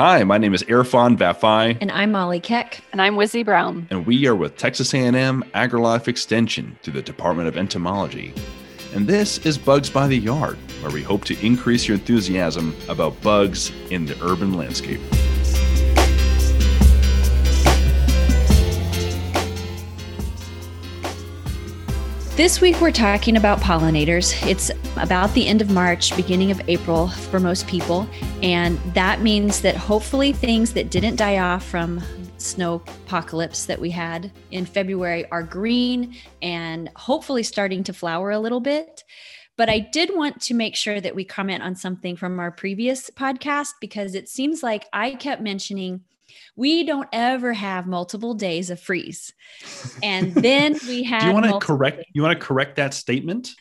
Hi, my name is Erfan Vafaie, And I'm Molly Keck. And I'm Wizzy Brown. and we are with Texas A&M AgriLife Extension through the Department of Entomology. And this is Bugs by the Yard, where we hope to increase your enthusiasm about bugs in the urban landscape. This week we're talking about pollinators. It's about the end of March, beginning of April for most people. And that means that hopefully things that didn't die off from snow apocalypse that we had in February are green and hopefully starting to flower a little bit. But I did want to make sure that we comment on something from our previous podcast because it seems like I kept mentioning we don't ever have multiple days of freeze. And then we have. Do you want to correct days. you want to correct that statement?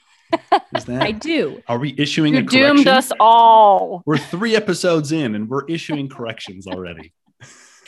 Is that I do. Are we issuing You a doomed us all. We're 3 episodes in and we're issuing corrections already.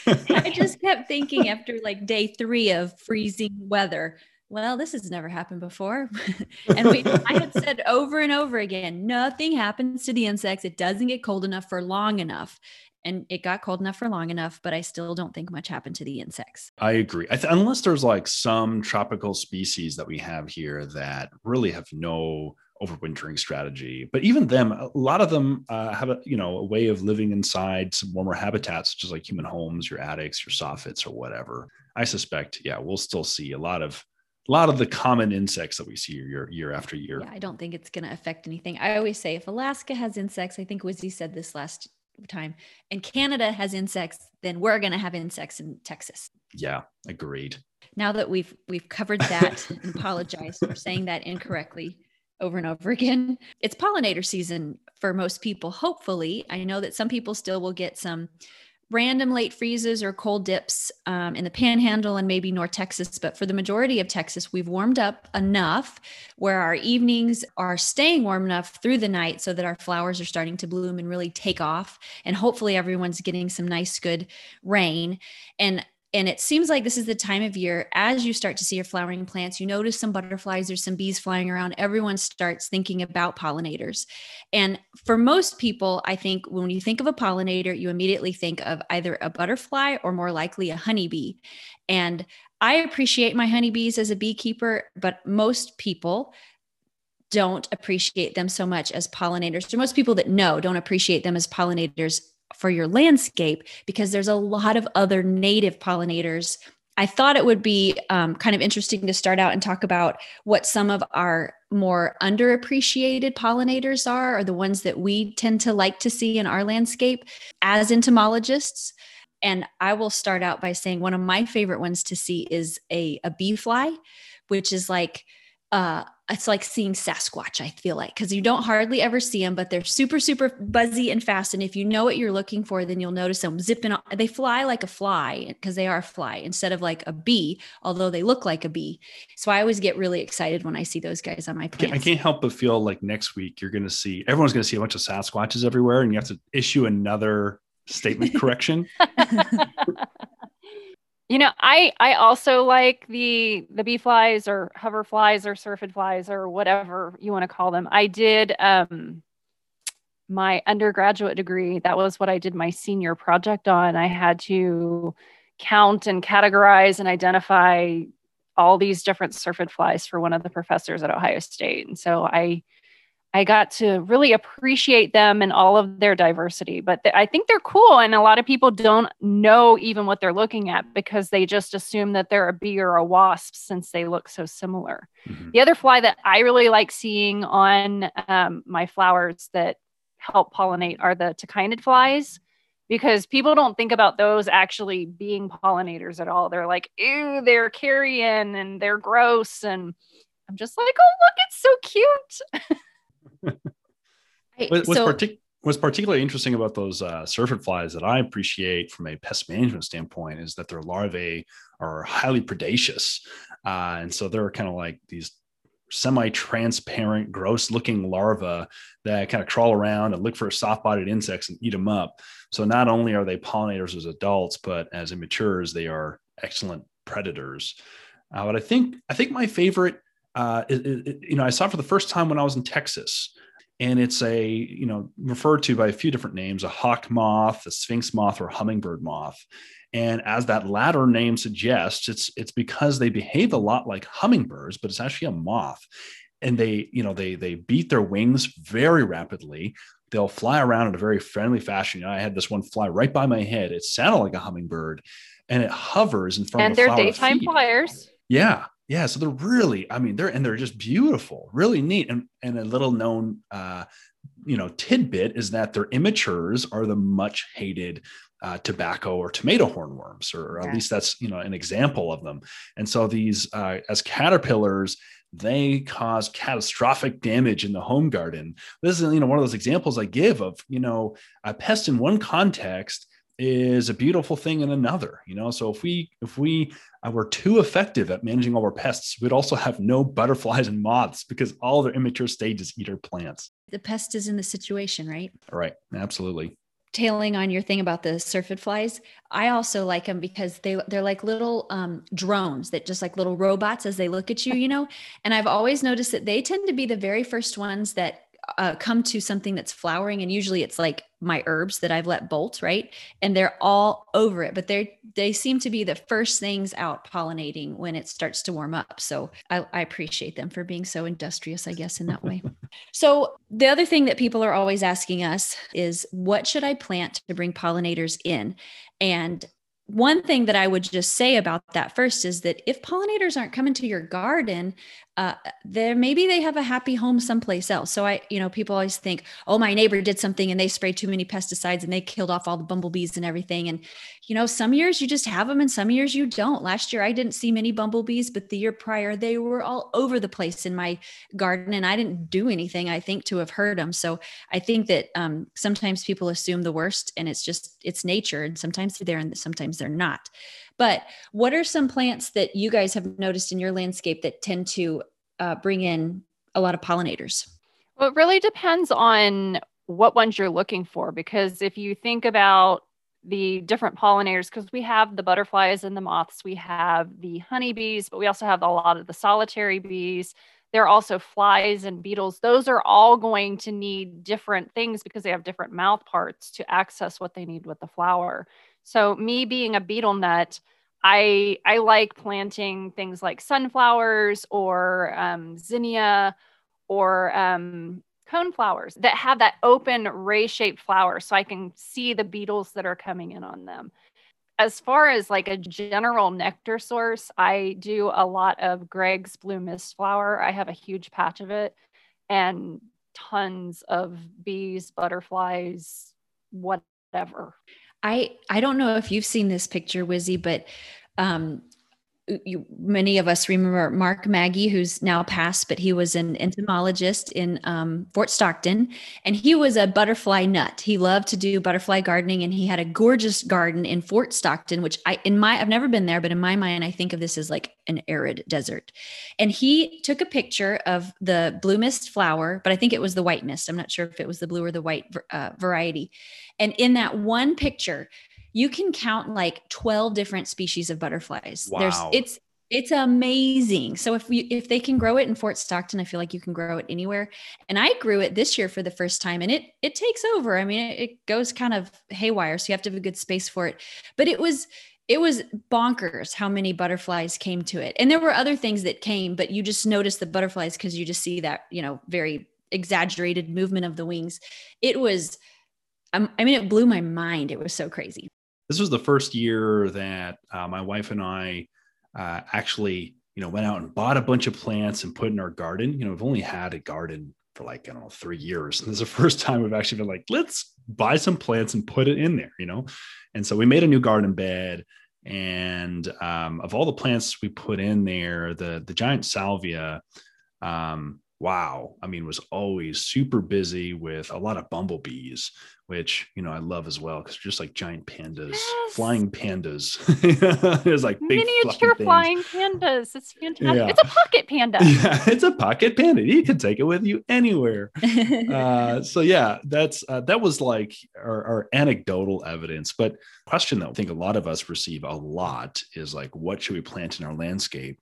I just kept thinking after like day three of freezing weather, well, this has never happened before. and we, I had said over and over again, nothing happens to the insects. It doesn't get cold enough for long enough. And it got cold enough for long enough, but I still don't think much happened to the insects. I agree. I th- unless there's like some tropical species that we have here that really have no overwintering strategy, but even them, a lot of them uh, have a you know a way of living inside some warmer habitats, such as like human homes, your attics, your soffits, or whatever. I suspect, yeah, we'll still see a lot of a lot of the common insects that we see year year after year. Yeah, I don't think it's going to affect anything. I always say if Alaska has insects, I think Wizzy said this last time, and Canada has insects, then we're going to have insects in Texas. Yeah, agreed. now that we've we've covered that and apologize for saying that incorrectly over and over again it's pollinator season for most people hopefully i know that some people still will get some random late freezes or cold dips um, in the panhandle and maybe north texas but for the majority of texas we've warmed up enough where our evenings are staying warm enough through the night so that our flowers are starting to bloom and really take off. And hopefully everyone's getting some nice good rain. And and it seems like this is the time of year as you start to see your flowering plants, you notice some butterflies, there's some bees flying around. Everyone starts thinking about pollinators. And for most people, I think when you think of a pollinator, you immediately think of either a butterfly or more likely a honeybee. And I appreciate my honeybees as a beekeeper, but most people don't appreciate them so much as pollinators. Or most people that know don't appreciate them as pollinators for your landscape because there's a lot of other native pollinators. I thought it would be um, kind of interesting to start out and talk about what some of our more underappreciated pollinators are, or the ones that we tend to like to see in our landscape as entomologists. And I will start out by saying one of my favorite ones to see is a, a bee fly, which is like uh, it's like seeing Sasquatch, I feel like, because you don't hardly ever see them, but they're super, super buzzy and fast. And if you know what you're looking for, then you'll notice them zipping. On. They fly like a fly because they are a fly instead of like a bee, although they look like a bee. So I always get really excited when I see those guys on my plants. I can't help but feel like next week you're going to see everyone's going to see a bunch of Sasquatches everywhere, and you have to issue another statement correction. You know, I I also like the the bee flies or hover flies or syrphid flies or whatever you want to call them. I did um my undergraduate degree. That was what I did my senior project on. I had to count and categorize and identify all these different syrphid flies for one of the professors at Ohio State. And so I I got to really appreciate them and all of their diversity. But th- I think they're cool. And a lot of people don't know even what they're looking at because they just assume that they're a bee or a wasp since they look so similar. Mhm. The other fly that I really like seeing on um, my flowers that help pollinate are the tachinid flies because people don't think about those actually being pollinators at all. They're like, ew, they're carrion and they're gross. And I'm just like, oh, look, it's so cute. What- What's, so- partic- what's particularly interesting about those uh, syrphid flies that I appreciate from a pest management standpoint is that their larvae are highly predacious. Uh, and so they're kind of like these semi-transparent, gross-looking larvae that kind of crawl around and look for soft-bodied insects and eat them up. So not only are they pollinators as adults, but as immatures, they are excellent predators. Uh, but I think I think my favorite, uh, is, is- you know, I saw it for the first time when I was in Texas, and it's a you know referred to by a few different names: a hawk moth, a sphinx moth, or hummingbird moth. And as that latter name suggests, it's it's because they behave a lot like hummingbirds, but it's actually a moth. And they, you know, they they beat their wings very rapidly. They'll fly around in a very friendly fashion. You know, I had this one fly right by my head. It sounded like a hummingbird, and it hovers in front and of the they're daytime flyers. Yeah, yeah. So they're really, I mean, they're and they're just beautiful, really neat. And and a little known, uh, you know, tidbit is that their immatures are the much hated uh, tobacco or tomato hornworms, or at least that's you know an example of them. And so these, uh, as caterpillars, they cause catastrophic damage in the home garden. This is you know one of those examples I give of you know a pest in one context is a beautiful thing in another. You know, so if we if we uh, were too effective at managing all our pests, we'd also have no butterflies and moths because all their immature stages eat our plants. The pest is in the situation, right? All right, absolutely. tailing on your thing about the syrphid flies, I also like them because they they're like little um, drones that just like little robots as they look at you, you know. And I've always noticed that they tend to be the very first ones that uh, come to something that's flowering, and usually it's like my herbs that I've let bolt, right? And they're all over it, but they they seem to be the first things out pollinating when it starts to warm up. So I, I appreciate them for being so industrious, I guess, in that way. So, the other thing that people are always asking us is what should I plant to bring pollinators in? And one thing that I would just say about that first is that if pollinators aren't coming to your garden, uh, there maybe they have a happy home someplace else. So I, you know, people always think, oh, my neighbor did something and they sprayed too many pesticides and they killed off all the bumblebees and everything. And you know, some years you just have them and some years you don't. Last year I didn't see many bumblebees, but the year prior they were all over the place in my garden and I didn't do anything, I think, to have hurt them. So I think that um, sometimes people assume the worst and it's just, it's nature. And sometimes they're there and sometimes they're not. But what are some plants that you guys have noticed in your landscape that tend to uh, bring in a lot of pollinators? Well, it really depends on what ones you're looking for. Because if you think about the different pollinators, because we have the butterflies and the moths, we have the honeybees, but we also have a lot of the solitary bees. There are also flies and beetles. Those are all going to need different things because they have different mouth parts to access what they need with the flower. So, me being a beetle nut, I I like planting things like sunflowers or um, zinnia or um, cone flowers that have that open ray-shaped flower, so I can see the beetles that are coming in on them. As far as like a general nectar source, I do a lot of Gregg's blue mist flower. I have a huge patch of it, and tons of bees, butterflies, whatever. I I don't know if you've seen this picture, Wizzy, but um, you, many of us remember Mark Muegge, who's now passed, but he was an entomologist in um, Fort Stockton, and he was a butterfly nut. He loved to do butterfly gardening, and he had a gorgeous garden in Fort Stockton, which I in my I've never been there, but in my mind, I think of this as like an arid desert. And he took a picture of the blue mist flower, but I think it was the white mist. I'm not sure if it was the blue or the white uh, variety. And in that one picture, you can count like 12 different species of butterflies. There's Wow. it's it's amazing. So if we if they can grow it in Fort Stockton, I feel like you can grow it anywhere. And I grew it this year for the first time and it it takes over. I mean, it, it goes kind of haywire, so you have to have a good space for it. But it was it was bonkers how many butterflies came to it. And there were other things that came, but you just notice the butterflies because you just see that, you know, very exaggerated movement of the wings. It was um, I mean, it blew my mind. It was so crazy. This was the first year that uh, my wife and I uh, actually, you know, went out and bought a bunch of plants and put in our garden. You know, we've only had a garden for like I don't know three years. And this is the first time we've actually been like, let's buy some plants and put it in there. You know, and so we made a new garden bed. And um, of all the plants we put in there, the the giant salvia, um, wow, I mean, was always super busy with a lot of bumblebees, which you know I love as well because just like giant pandas, Yes. flying pandas. There's like big Miniature flying pandas. It's fantastic. Yeah. It's a pocket panda. Yeah, it's a pocket panda. You can take it with you anywhere. Uh, so yeah, that's uh, that was like our, our anecdotal evidence. But question that I think a lot of us receive a lot is like, what should we plant in our landscape?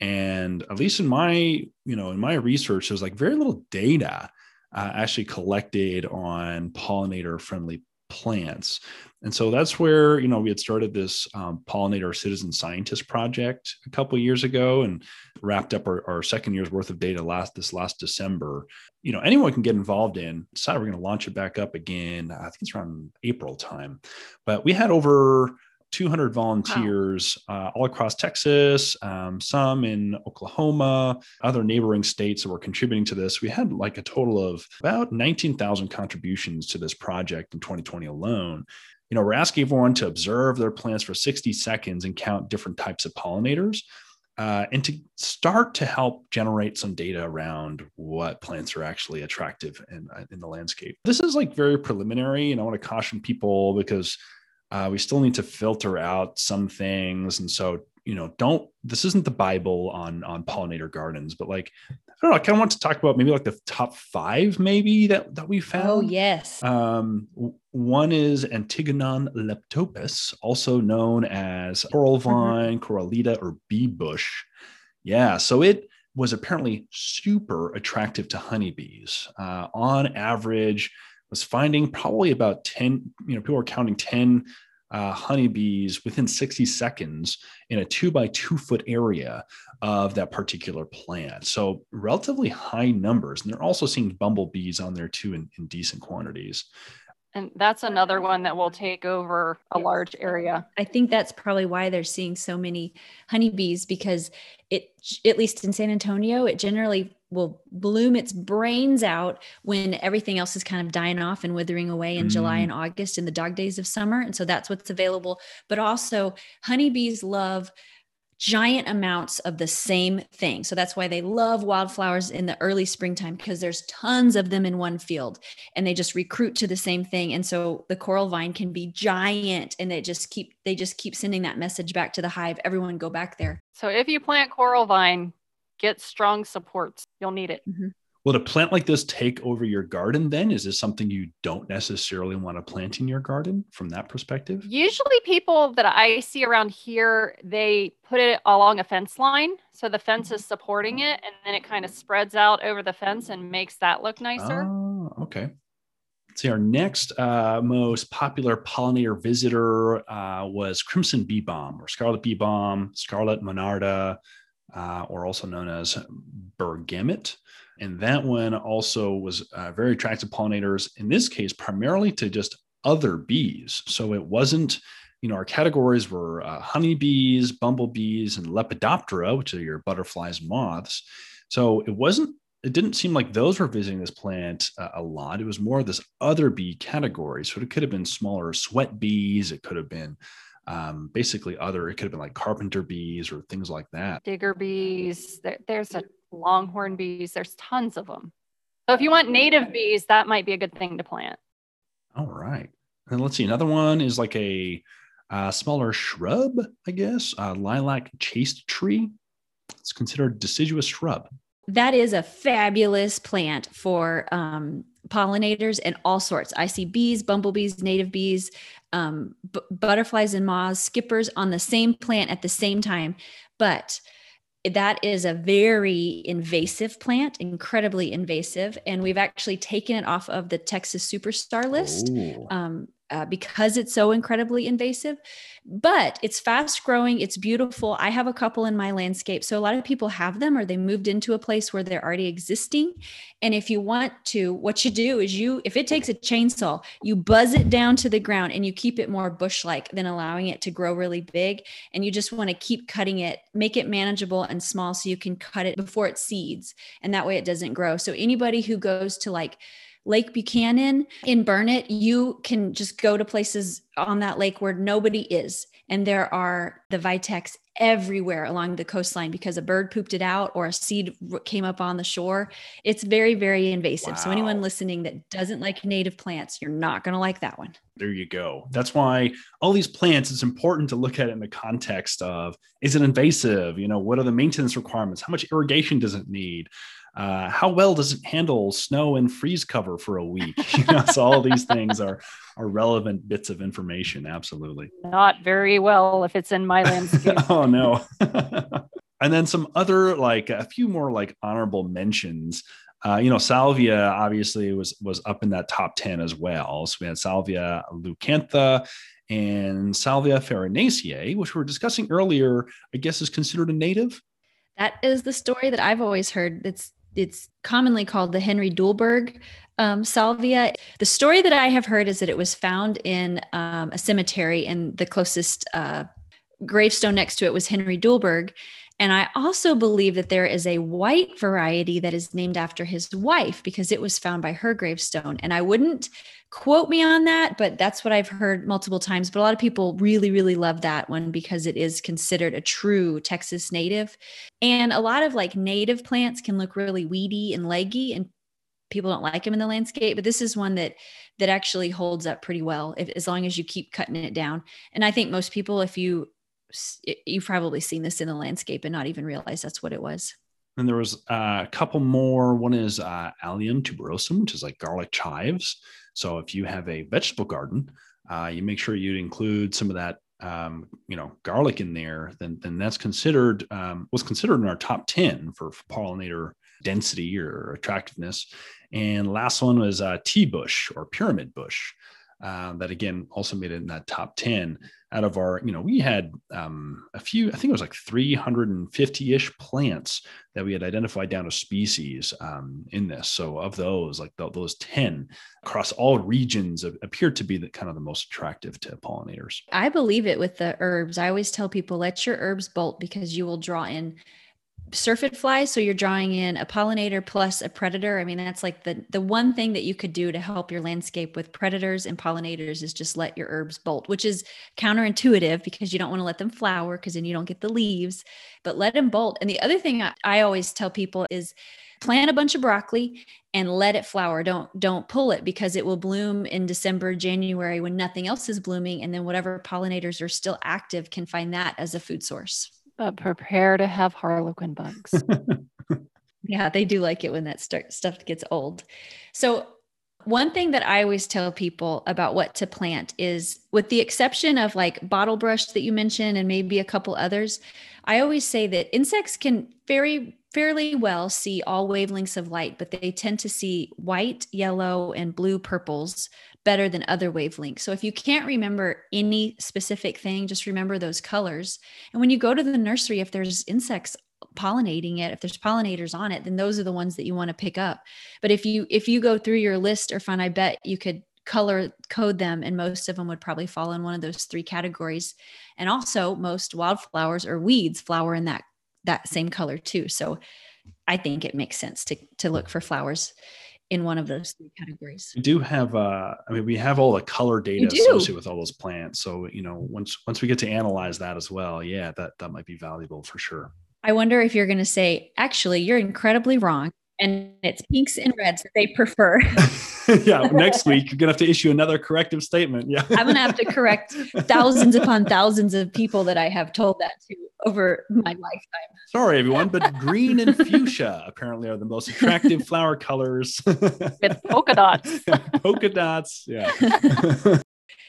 And at least in my, you know, in my research, there's like very little data uh, actually collected on pollinator friendly plants. And so that's where, you know, we had started this um, pollinator citizen scientist project a couple years ago and wrapped up our, our, second year's worth of data last this last December. You know, anyone can get involved in. Decided we're going to launch it back up again. I think it's around April time. But we had over 200 volunteers wow. uh, all across Texas, um, some in Oklahoma, other neighboring states that were contributing to this. We had like a total of about 19,000 contributions to this project in 2020 alone. You know, we're asking everyone to observe their plants for 60 seconds and count different types of pollinators. Uh, and to start to help generate some data around what plants are actually attractive in, in the landscape. This is like very preliminary, and I want to caution people because uh, we still need to filter out some things, and so you know, don't. This isn't the Bible on on pollinator gardens, but like I don't know. I kind of want to talk about maybe like the top five, maybe that that we found. Oh yes. Um, one is Antigonon leptopus, also known as coral mm-hmm. vine, corallita, or bee bush. Yeah, so it was apparently super attractive to honeybees. Uh, on average, was finding probably about 10, you know, people were counting 10 uh, honeybees within 60 seconds in a two by two foot area of that particular plant. So relatively high numbers. And they're also seeing bumblebees on there too in, in decent quantities. And that's another one that will take over a large area. I think that's probably why they're seeing so many honeybees because it, at least in San Antonio, it generally will bloom its brains out when everything else is kind of dying off and withering away in mm. July and August in the dog days of summer. And so that's what's available. But also, honeybees love giant amounts of the same thing. So that's why they love wildflowers in the early springtime because there's tons of them in one field and they just recruit to the same thing. And so the coral vine can be giant and they just keep they just keep sending that message back to the hive. Everyone go back there. So if you plant coral vine, get strong supports. You'll need it. Mm-hmm. Will a plant like this take over your garden then? Is this something you don't necessarily want to plant in your garden from that perspective? Usually, people that I see around here, they put it along a fence line. So the fence is supporting it and then it kind of spreads out over the fence and makes that look nicer. Oh, okay. See, our next uh, most popular pollinator visitor uh, was crimson bee balm or scarlet bee balm, scarlet monarda, uh, or also known as bergamot. And that one also was uh, very attractive pollinators, in this case, primarily to just other bees. So it wasn't, you know, our categories were uh, honeybees, bumblebees, and Lepidoptera, which are your butterflies, moths. So it wasn't, it didn't seem like those were visiting this plant uh, a lot. It was more of this other bee category. So it could have been smaller sweat bees, it could have been um, basically other, it could have been like carpenter bees or things like that. Digger bees. There, there's a longhorn bees. There's tons of them. So if you want native bees, that might be a good thing to plant. All right. And let's see. Another one is like a uh, smaller shrub, I guess, uh, lilac chaste tree. It's considered deciduous shrub. That is a fabulous plant for um, pollinators and all sorts. I see bees, bumblebees, native bees, um, b- butterflies and moths, skippers on the same plant at the same time. But that is a very invasive plant, incredibly invasive. And we've actually taken it off of the Texas superstar list um, uh, because it's so incredibly invasive. But it's fast growing, it's beautiful. I have a couple in my landscape. So a lot of people have them or they moved into a place where they're already existing. And if you want to, what you do is you, if it takes a chainsaw, you buzz it down to the ground and you keep it more bush like than allowing it to grow really big. And you just want to keep cutting it, make it manageable and small so you can cut it before it seeds. And that way it doesn't grow. So anybody who goes to like, Lake Buchanan in Burnet, you can just go to places on that lake where nobody is. And there are the Vitex everywhere along the coastline because a bird pooped it out or a seed came up on the shore. It's very, very invasive. Wow. So, anyone listening that doesn't like native plants, you're not going to like that one. There you go. That's why all these plants, it's important to look at it in the context of is it invasive? You know, what are the maintenance requirements? How much irrigation does it need? Uh, how well does it handle snow and freeze cover for a week? you know, so all these things are are relevant bits of information. Absolutely. Not very well if it's in my landscape. oh no. and then some other like a few more like honorable mentions. Uh, you know, salvia obviously was was up in that top ten as well. So we had salvia leucantha and salvia farinacea, which we were discussing earlier. I guess is considered a native. That is the story that I've always heard. It's it's commonly called the Henry Duelberg um, salvia. The story that I have heard is that it was found in um, a cemetery, and the closest uh, gravestone next to it was Henry Duelberg. And I also believe that there is a white variety that is named after his wife because it was found by her gravestone. And I wouldn't quote me on that, but that's what I've heard multiple times. But a lot of people really, really love that one because it is considered a true Texas native. And a lot of like native plants can look really weedy and leggy, and people don't like them in the landscape. But this is one that that actually holds up pretty well if, as long as you keep cutting it down. And I think most people, if you you've probably seen this in the landscape and not even realize that's what it was. And there was uh, a couple more. One is uh, Allium tuberosum, which is like garlic chives. So if you have a vegetable garden, uh, you make sure you include some of that, um, you know, garlic in there. Then, then that's considered um, was considered in our top ten for pollinator density or attractiveness. And last one was uh, tea bush or pyramid bush. Uh, that again also made it in that top 10 out of our, you know, we had um, a few, I think it was like 350 ish plants that we had identified down to species um, in this. So of those, like the, those 10 across all regions appeared to be the kind of the most attractive to pollinators. I believe it with the herbs. I always tell people let your herbs bolt because you will draw in syrphid flies so you're drawing in a pollinator plus a predator. I mean that's like the the one thing that you could do to help your landscape with predators and pollinators is just let your herbs bolt which is counterintuitive because you don't want to let them flower because then you don't get the leaves but let them bolt. And the other thing I, I always tell people is plant a bunch of broccoli and let it flower. Don't don't pull it because it will bloom in december january when nothing else is blooming and then whatever pollinators are still active can find that as a food source but prepare to have harlequin bugs. yeah, they do like it when that start, stuff gets old. So, one thing that I always tell people about what to plant is, with the exception of like bottle brush that you mentioned and maybe a couple others, I always say that insects can very fairly well see all wavelengths of light, but they tend to see white, yellow, and blue purples better than other wavelengths. So if you can't remember any specific thing, just remember those colors. And when you go to the nursery, if there's insects pollinating it if there's pollinators on it then those are the ones that you want to pick up but if you if you go through your list Erfan i bet you could color code them and most of them would probably fall in one of those three categories and also most wildflowers or weeds flower in that that same color too so i think it makes sense to to look for flowers in one of those three categories. We do have, uh, I mean, we have all the color data associated with all those plants. So, you know, once once we get to analyze that as well, yeah, that that might be valuable for sure. I wonder if you're going to say, actually, you're incredibly wrong and it's pinks and reds that they prefer. yeah, next week you're gonna have to issue another corrective statement. Yeah, I'm gonna have to correct thousands upon thousands of people that I have told that to over my lifetime. Sorry, everyone, but green and fuchsia apparently are the most attractive flower colors with polka dots. polka dots, yeah.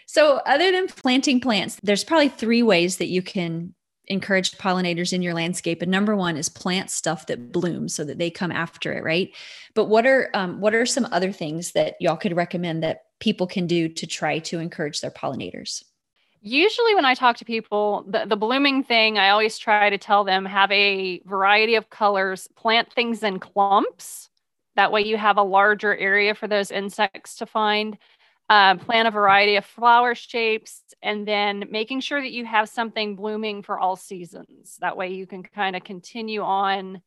so, other than planting plants, there's probably three ways that you can encourage pollinators in your landscape and number one is plant stuff that blooms so that they come after it right? But what are um, what are some other things that y'all could recommend that people can do to try to encourage their pollinators? Usually when i talk to people the, the blooming thing i always try to tell them have a variety of colors plant things in clumps. That way you have a larger area for those insects to find uh, plant a variety of flower shapes, and then making sure that you have something blooming for all seasons. That way you can kind of continue on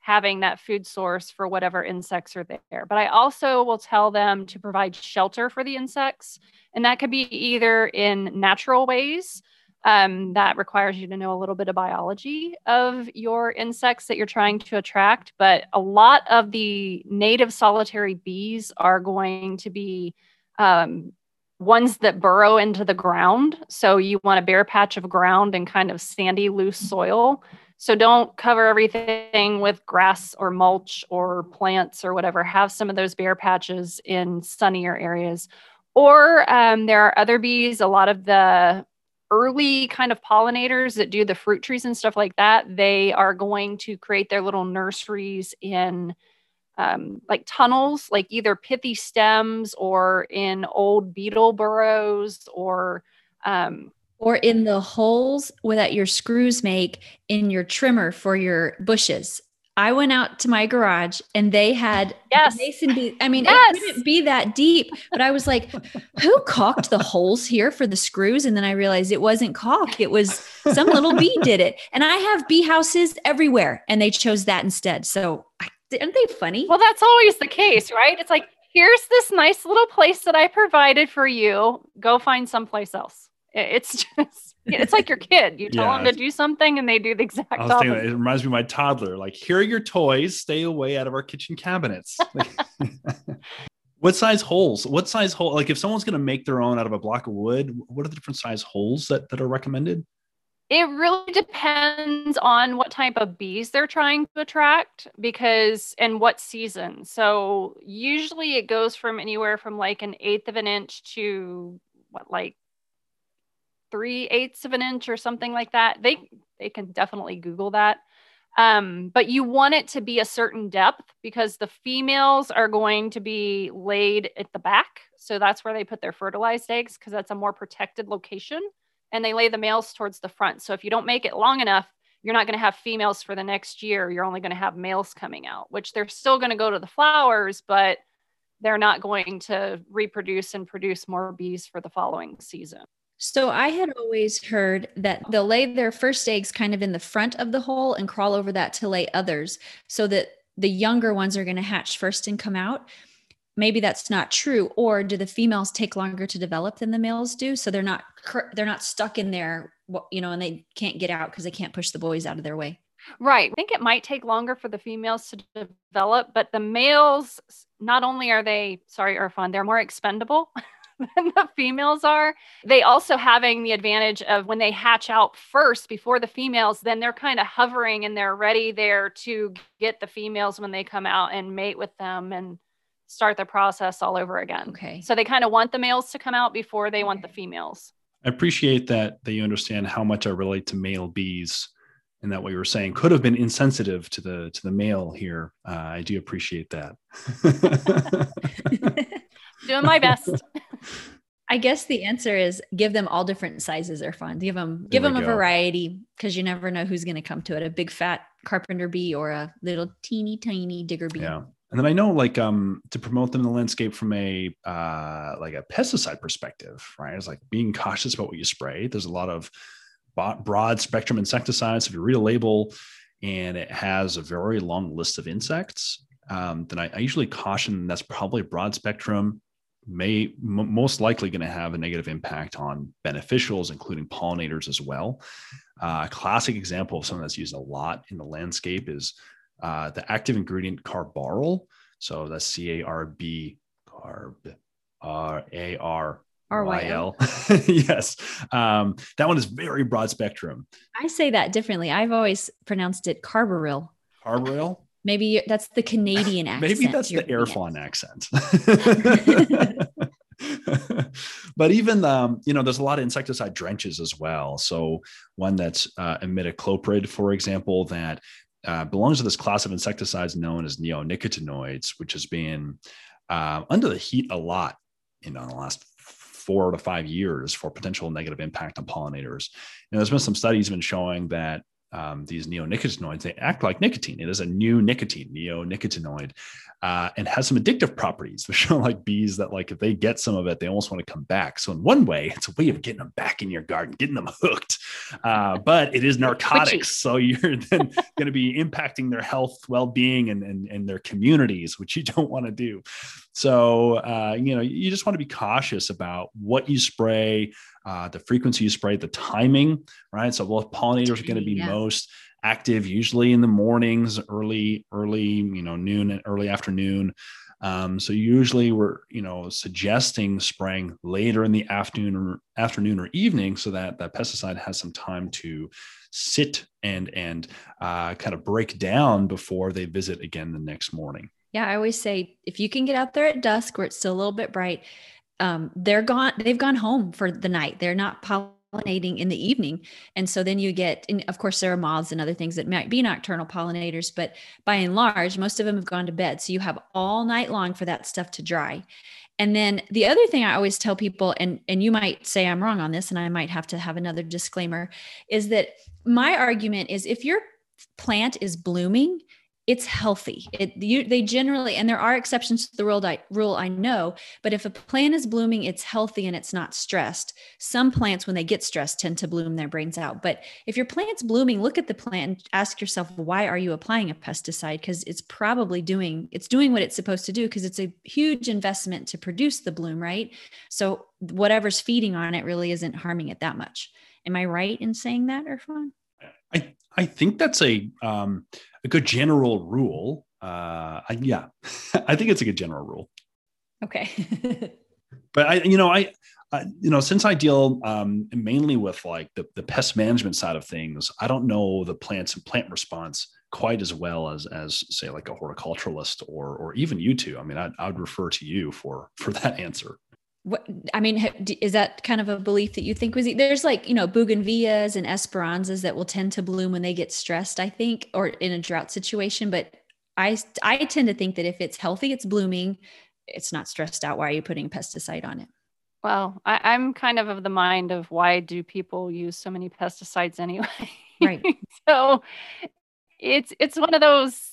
having that food source for whatever insects are there. But I also will tell them to provide shelter for the insects, and that could be either in natural ways. Um, that requires you to know a little bit of biology of your insects that you're trying to attract. But a lot of the native solitary bees are going to be um, ones that burrow into the ground. So you want a bare patch of ground and kind of sandy, loose soil. So don't cover everything with grass or mulch or plants or whatever. Have some of those bare patches in sunnier areas. Or um, there are other bees, a lot of the early kind of pollinators that do the fruit trees and stuff like that, they are going to create their little nurseries in um, like tunnels, like either pithy stems or in old beetle burrows or um, or in the holes that your screws make in your trimmer for your bushes. I went out to my garage and they had yes. mason bead. I mean, yes. it couldn't be that deep, but I was like, who caulked the holes here for the screws? And then I realized it wasn't caulk. It was some little bee did it. And I have bee houses everywhere and they chose that instead. So aren't they funny? Well, that's always the case, right? It's like, here's this nice little place that I provided for you. Go find someplace else. It's just it's like your kid. You tell yeah. them to do something and they do the exact opposite. it reminds me of my toddler. Like, here are your toys. Stay away out of our kitchen cabinets. what size holes? What size hole? Like, if someone's going to make their own out of a block of wood, what are the different size holes that, that are recommended? It really depends on what type of bees they're trying to attract because and what season. So usually it goes from anywhere from like an eighth of an inch to what like three eighths of an inch or something like that. They they can definitely Google that. Um, but you want it to be a certain depth because the females are going to be laid at the back. So that's where they put their fertilized eggs because that's a more protected location. And they lay the males towards the front. So if you don't make it long enough, you're not going to have females for the next year. You're only going to have males coming out, which they're still going to go to the flowers, but they're not going to reproduce and produce more bees for the following season. So I had always heard that they'll lay their first eggs kind of in the front of the hole and crawl over that to lay others so that the younger ones are going to hatch first and come out. Maybe that's not true or do the females take longer to develop than the males do so they're not they're not stuck in there you know and they can't get out because they can't push the boys out of their way. Right. I think it might take longer for the females to develop, but the males not only are they sorry Erfan, they're more expendable. than the females are. They also having the advantage of when they hatch out first before the females, then they're kind of hovering and they're ready there to get the females when they come out and mate with them and start the process all over again. Okay. So they kind of want the males to come out before they okay. want the females. I appreciate that that you understand how much I relate to male bees and that what you were saying could have been insensitive to the to the male here. Uh, I do appreciate that. Doing my best. I guess the answer is give them all different sizes Erfan. Give them give them a variety because you never know who's going to come to it. A big fat carpenter bee or a little teeny tiny digger bee. Yeah. And then I know like um to promote them in the landscape from a uh like a pesticide perspective, right? It's like being cautious about what you spray. There's a lot of broad spectrum insecticides. If you read a label and it has a very long list of insects, um, then I, I usually caution that's probably broad spectrum may m- most likely going to have a negative impact on beneficials, including pollinators as well. Uh, a classic example of something that's used a lot in the landscape is uh, the active ingredient carbaryl. So that's C A R B carb R A R Y L. yes. Um, that one is very broad spectrum. I say that differently. I've always pronounced it carbaryl. Carbaryl? Maybe that's the Canadian accent. Maybe that's the Airfon accent. but even um, you know, there's a lot of insecticide drenches as well. So one that's uh, imidacloprid, for example, that uh, belongs to this class of insecticides known as neonicotinoids, which has been uh, under the heat a lot in the last four to five years for potential negative impact on pollinators. And there's been some studies been showing that um, these neonicotinoids, they act like nicotine. It is a new nicotine, neonicotinoid, uh, and has some addictive properties. They show like bees that like if they get some of it, they almost want to come back. So in one way, it's a way of getting them back in your garden, getting them hooked. Uh, but it is narcotics, so you're then going to be impacting their health, well-being, and, and and their communities, which you don't want to do. So uh, you know, you just want to be cautious about what you spray uh, the frequency you spray, the timing, right? So both pollinators are going to be yeah. most active usually in the mornings, early, early, you know, noon and early afternoon. Um, so usually we're, you know, suggesting spraying later in the afternoon or afternoon or evening so that that pesticide has some time to sit and and uh, kind of break down before they visit again the next morning. Yeah, I always say if you can get out there at dusk where it's still a little bit bright, um, they're gone. They've gone home for the night. They're not pollinating in the evening. And so then you get, and of course, there are moths and other things that might be nocturnal pollinators, but by and large, most of them have gone to bed. So you have all night long for that stuff to dry. And then the other thing I always tell people, and, and you might say I'm wrong on this, and I might have to have another disclaimer, is that my argument is if your plant is blooming, it's healthy. It you, they generally, and there are exceptions to the rule I, rule I know, but if a plant is blooming, it's healthy and it's not stressed. Some plants, when they get stressed, tend to bloom their brains out. But if your plant's blooming, look at the plant and ask yourself, why are you applying a pesticide? Because it's probably doing it's doing what it's supposed to do because it's a huge investment to produce the bloom, right? So whatever's feeding on it really isn't harming it that much. Am I right in saying that, Erfan? I I think that's a um, a good general rule. Uh, I, yeah, I think it's a good general rule. Okay. but I, you know, I, I, you know, since I deal um, mainly with like the, the pest management side of things, I don't know the plants and plant response quite as well as as say like a horticulturalist or or even you two. I mean, I, I would refer to you for for that answer what I mean, is that kind of a belief that you think was there's like, you know, bougainvilleas and esperanzas that will tend to bloom when they get stressed, I think, or in a drought situation. But I, I tend to think that if it's healthy, it's blooming, it's not stressed out. Why are you putting pesticide on it? Well, I, am kind of of the mind of why do people use so many pesticides anyway? Right. so it's, it's one of those,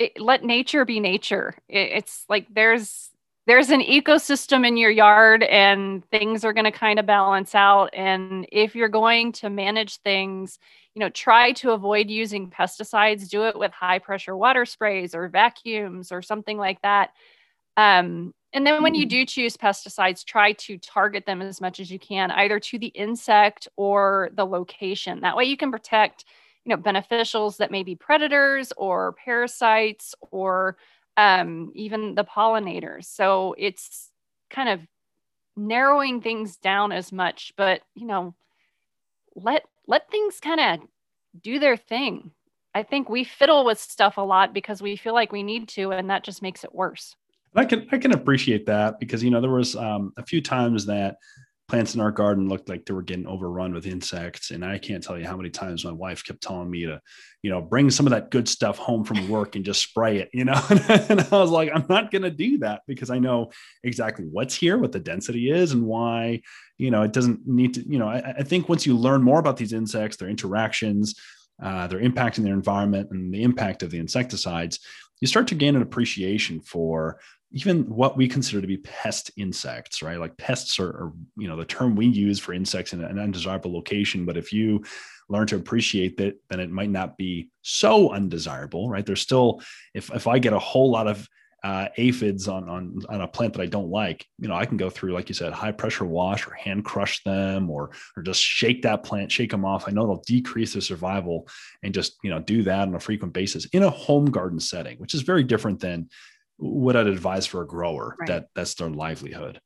it, let nature be nature. It, it's like, there's, there's an ecosystem in your yard and things are going to kind of balance out. And if you're going to manage things you know try to avoid using pesticides. Do it with high pressure water sprays or vacuums or something like that. Um, and then when you mm-hmm. do choose pesticides try to target them as much as you can either to the insect or the location. That way you can protect you know beneficials that may be predators or parasites or um, even the pollinators. So it's kind of narrowing things down as much, but you know, let let things kind of do their thing. I think we fiddle with stuff a lot because we feel like we need to, and that just makes it worse. I can I can appreciate that because you know there was um, a few times that plants in our garden looked like they were getting overrun with insects. And I can't tell you how many times my wife kept telling me to, you know, bring some of that good stuff home from work and just spray it, you know. and I was like, I'm not going to do that because I know exactly what's here, what the density is, and why, you know, it doesn't need to, you know, I, I think once you learn more about these insects, their interactions, uh, their impact in their environment, and the impact of the insecticides, you start to gain an appreciation for even what we consider to be pest insects, right? Like pests are, are you know, the term we use for insects in an undesirable location. But if you learn to appreciate that, then it might not be so undesirable, right? There's still, if if I get a whole lot of uh, aphids on, on on a plant that I don't like, you know, I can go through, like you said, high pressure wash or hand crush them, or or just shake that plant, shake them off. I know it'll decrease their survival, and just you know do that on a frequent basis in a home garden setting, which is very different than what I'd advise for a grower right. that that's their livelihood.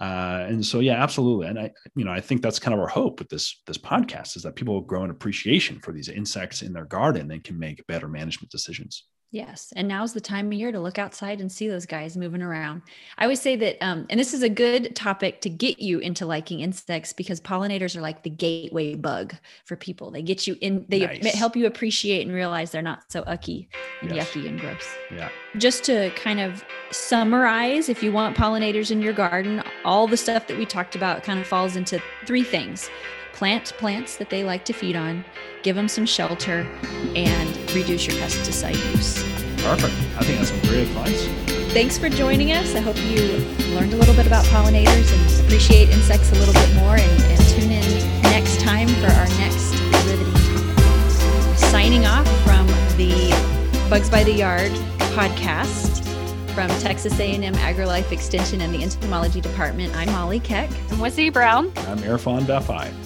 Uh, and so, yeah, absolutely. And I, you know, I think that's kind of our hope with this this podcast is that people will grow an appreciation for these insects in their garden and can make better management decisions. Yes. And now's the time of year to look outside and see those guys moving around. I always say that, um, and this is a good topic to get you into liking insects because pollinators are like the gateway bug for people. They get you in, they nice. help you appreciate and realize they're not so ucky and yes. yucky and gross. Yeah. Just to kind of summarize, if you want pollinators in your garden, all the stuff that we talked about kind of falls into three things plant plants that they like to feed on, give them some shelter, and reduce your pesticide use. Perfect. I think that's some great advice. Thanks for joining us. I hope you learned a little bit about pollinators and appreciate insects a little bit more and, and tune in next time for our next riveting topic. Signing off from the Bugs by the Yard podcast from Texas A&M AgriLife Extension and the Entomology Department. I'm Molly Keck. I'm Wizzy Brown. I'm Erfan Vafaie.